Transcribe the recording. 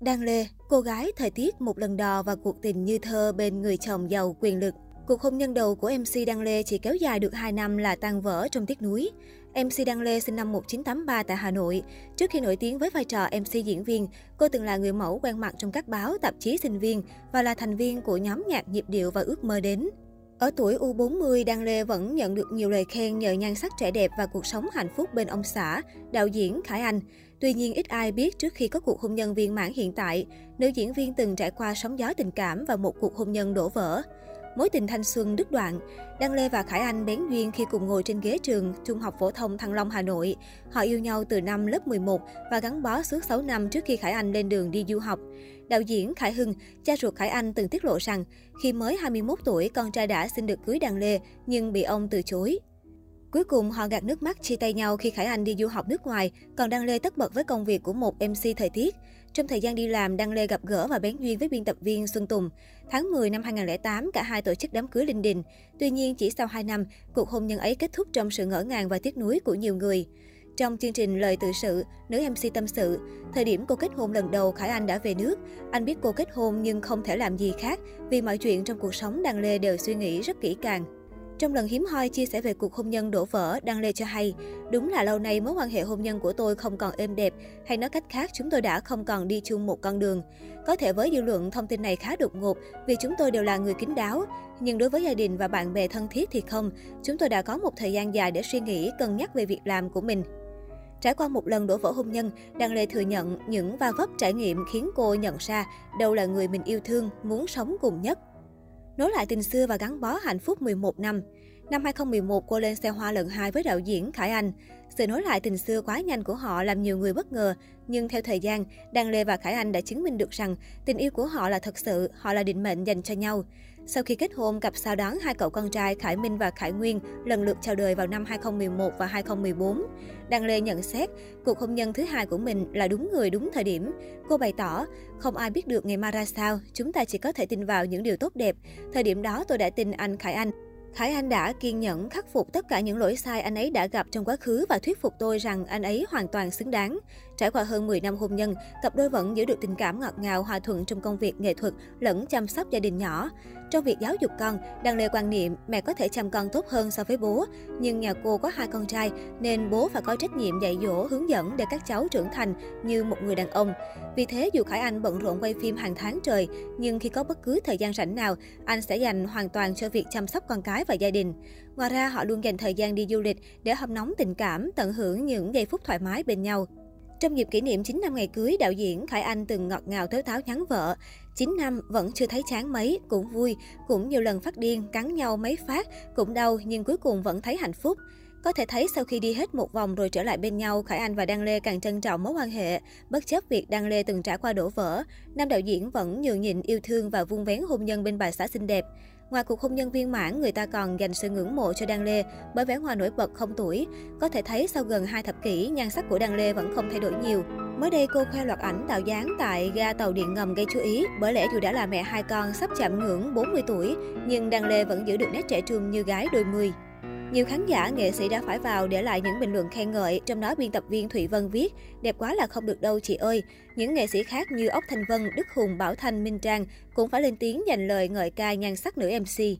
Đan Lê, cô gái thời tiết một lần đò và cuộc tình như thơ bên người chồng giàu quyền lực. Cuộc hôn nhân đầu của MC Đăng Lê chỉ kéo dài được 2 năm là tan vỡ trong tiếc núi. MC Đăng Lê sinh năm 1983 tại Hà Nội. Trước khi nổi tiếng với vai trò MC diễn viên, cô từng là người mẫu quen mặt trong các báo, tạp chí sinh viên và là thành viên của nhóm nhạc nhịp điệu và ước mơ đến. Ở tuổi U40, Đăng Lê vẫn nhận được nhiều lời khen nhờ nhan sắc trẻ đẹp và cuộc sống hạnh phúc bên ông xã, đạo diễn Khải Anh. Tuy nhiên, ít ai biết trước khi có cuộc hôn nhân viên mãn hiện tại, nữ diễn viên từng trải qua sóng gió tình cảm và một cuộc hôn nhân đổ vỡ. Mối tình thanh xuân đứt đoạn, Đăng Lê và Khải Anh bén duyên khi cùng ngồi trên ghế trường Trung học phổ thông Thăng Long, Hà Nội. Họ yêu nhau từ năm lớp 11 và gắn bó suốt 6 năm trước khi Khải Anh lên đường đi du học. Đạo diễn Khải Hưng, cha ruột Khải Anh từng tiết lộ rằng khi mới 21 tuổi, con trai đã xin được cưới Đăng Lê nhưng bị ông từ chối. Cuối cùng, họ gạt nước mắt chia tay nhau khi Khải Anh đi du học nước ngoài, còn Đăng Lê tất bật với công việc của một MC thời tiết. Trong thời gian đi làm, Đăng Lê gặp gỡ và bén duyên với biên tập viên Xuân Tùng. Tháng 10 năm 2008, cả hai tổ chức đám cưới linh đình. Tuy nhiên, chỉ sau 2 năm, cuộc hôn nhân ấy kết thúc trong sự ngỡ ngàng và tiếc nuối của nhiều người. Trong chương trình Lời tự sự, nữ MC tâm sự, thời điểm cô kết hôn lần đầu Khải Anh đã về nước. Anh biết cô kết hôn nhưng không thể làm gì khác vì mọi chuyện trong cuộc sống Đăng Lê đều suy nghĩ rất kỹ càng. Trong lần hiếm hoi chia sẻ về cuộc hôn nhân đổ vỡ, Đăng Lê cho hay, đúng là lâu nay mối quan hệ hôn nhân của tôi không còn êm đẹp, hay nói cách khác chúng tôi đã không còn đi chung một con đường. Có thể với dư luận thông tin này khá đột ngột vì chúng tôi đều là người kín đáo, nhưng đối với gia đình và bạn bè thân thiết thì không. Chúng tôi đã có một thời gian dài để suy nghĩ, cân nhắc về việc làm của mình. Trải qua một lần đổ vỡ hôn nhân, Đăng Lê thừa nhận những va vấp trải nghiệm khiến cô nhận ra đâu là người mình yêu thương, muốn sống cùng nhất. Nối lại tình xưa và gắn bó hạnh phúc 11 năm. Năm 2011, cô lên xe hoa lần hai với đạo diễn Khải Anh. Sự nối lại tình xưa quá nhanh của họ làm nhiều người bất ngờ, nhưng theo thời gian, Đăng Lê và Khải Anh đã chứng minh được rằng tình yêu của họ là thật sự, họ là định mệnh dành cho nhau. Sau khi kết hôn, cặp sao đón hai cậu con trai Khải Minh và Khải Nguyên lần lượt chào đời vào năm 2011 và 2014. Đăng Lê nhận xét, cuộc hôn nhân thứ hai của mình là đúng người đúng thời điểm. Cô bày tỏ, không ai biết được ngày mai ra sao, chúng ta chỉ có thể tin vào những điều tốt đẹp. Thời điểm đó tôi đã tin anh Khải Anh. Khải Anh đã kiên nhẫn khắc phục tất cả những lỗi sai anh ấy đã gặp trong quá khứ và thuyết phục tôi rằng anh ấy hoàn toàn xứng đáng. Trải qua hơn 10 năm hôn nhân, cặp đôi vẫn giữ được tình cảm ngọt ngào hòa thuận trong công việc nghệ thuật lẫn chăm sóc gia đình nhỏ. Trong việc giáo dục con, Đàn Lê quan niệm mẹ có thể chăm con tốt hơn so với bố, nhưng nhà cô có hai con trai nên bố phải có trách nhiệm dạy dỗ, hướng dẫn để các cháu trưởng thành như một người đàn ông. Vì thế dù Khải Anh bận rộn quay phim hàng tháng trời, nhưng khi có bất cứ thời gian rảnh nào, anh sẽ dành hoàn toàn cho việc chăm sóc con cái và gia đình. Ngoài ra, họ luôn dành thời gian đi du lịch để hâm nóng tình cảm, tận hưởng những giây phút thoải mái bên nhau. Trong dịp kỷ niệm 9 năm ngày cưới, đạo diễn Khải Anh từng ngọt ngào thớ tháo nhắn vợ. 9 năm vẫn chưa thấy chán mấy, cũng vui, cũng nhiều lần phát điên, cắn nhau mấy phát, cũng đau nhưng cuối cùng vẫn thấy hạnh phúc. Có thể thấy sau khi đi hết một vòng rồi trở lại bên nhau, Khải Anh và Đăng Lê càng trân trọng mối quan hệ. Bất chấp việc Đăng Lê từng trải qua đổ vỡ, nam đạo diễn vẫn nhường nhịn yêu thương và vun vén hôn nhân bên bà xã xinh đẹp. Ngoài cuộc hôn nhân viên mãn, người ta còn dành sự ngưỡng mộ cho Đan Lê bởi vẻ ngoài nổi bật không tuổi. Có thể thấy sau gần 2 thập kỷ, nhan sắc của Đan Lê vẫn không thay đổi nhiều. Mới đây cô khoe loạt ảnh tạo dáng tại ga tàu điện ngầm gây chú ý, bởi lẽ dù đã là mẹ hai con sắp chạm ngưỡng 40 tuổi, nhưng Đan Lê vẫn giữ được nét trẻ trung như gái đôi mươi. Nhiều khán giả, nghệ sĩ đã phải vào để lại những bình luận khen ngợi, trong đó biên tập viên Thụy Vân viết, đẹp quá là không được đâu chị ơi. Những nghệ sĩ khác như Ốc Thanh Vân, Đức Hùng, Bảo Thanh, Minh Trang cũng phải lên tiếng dành lời ngợi ca nhan sắc nữ MC.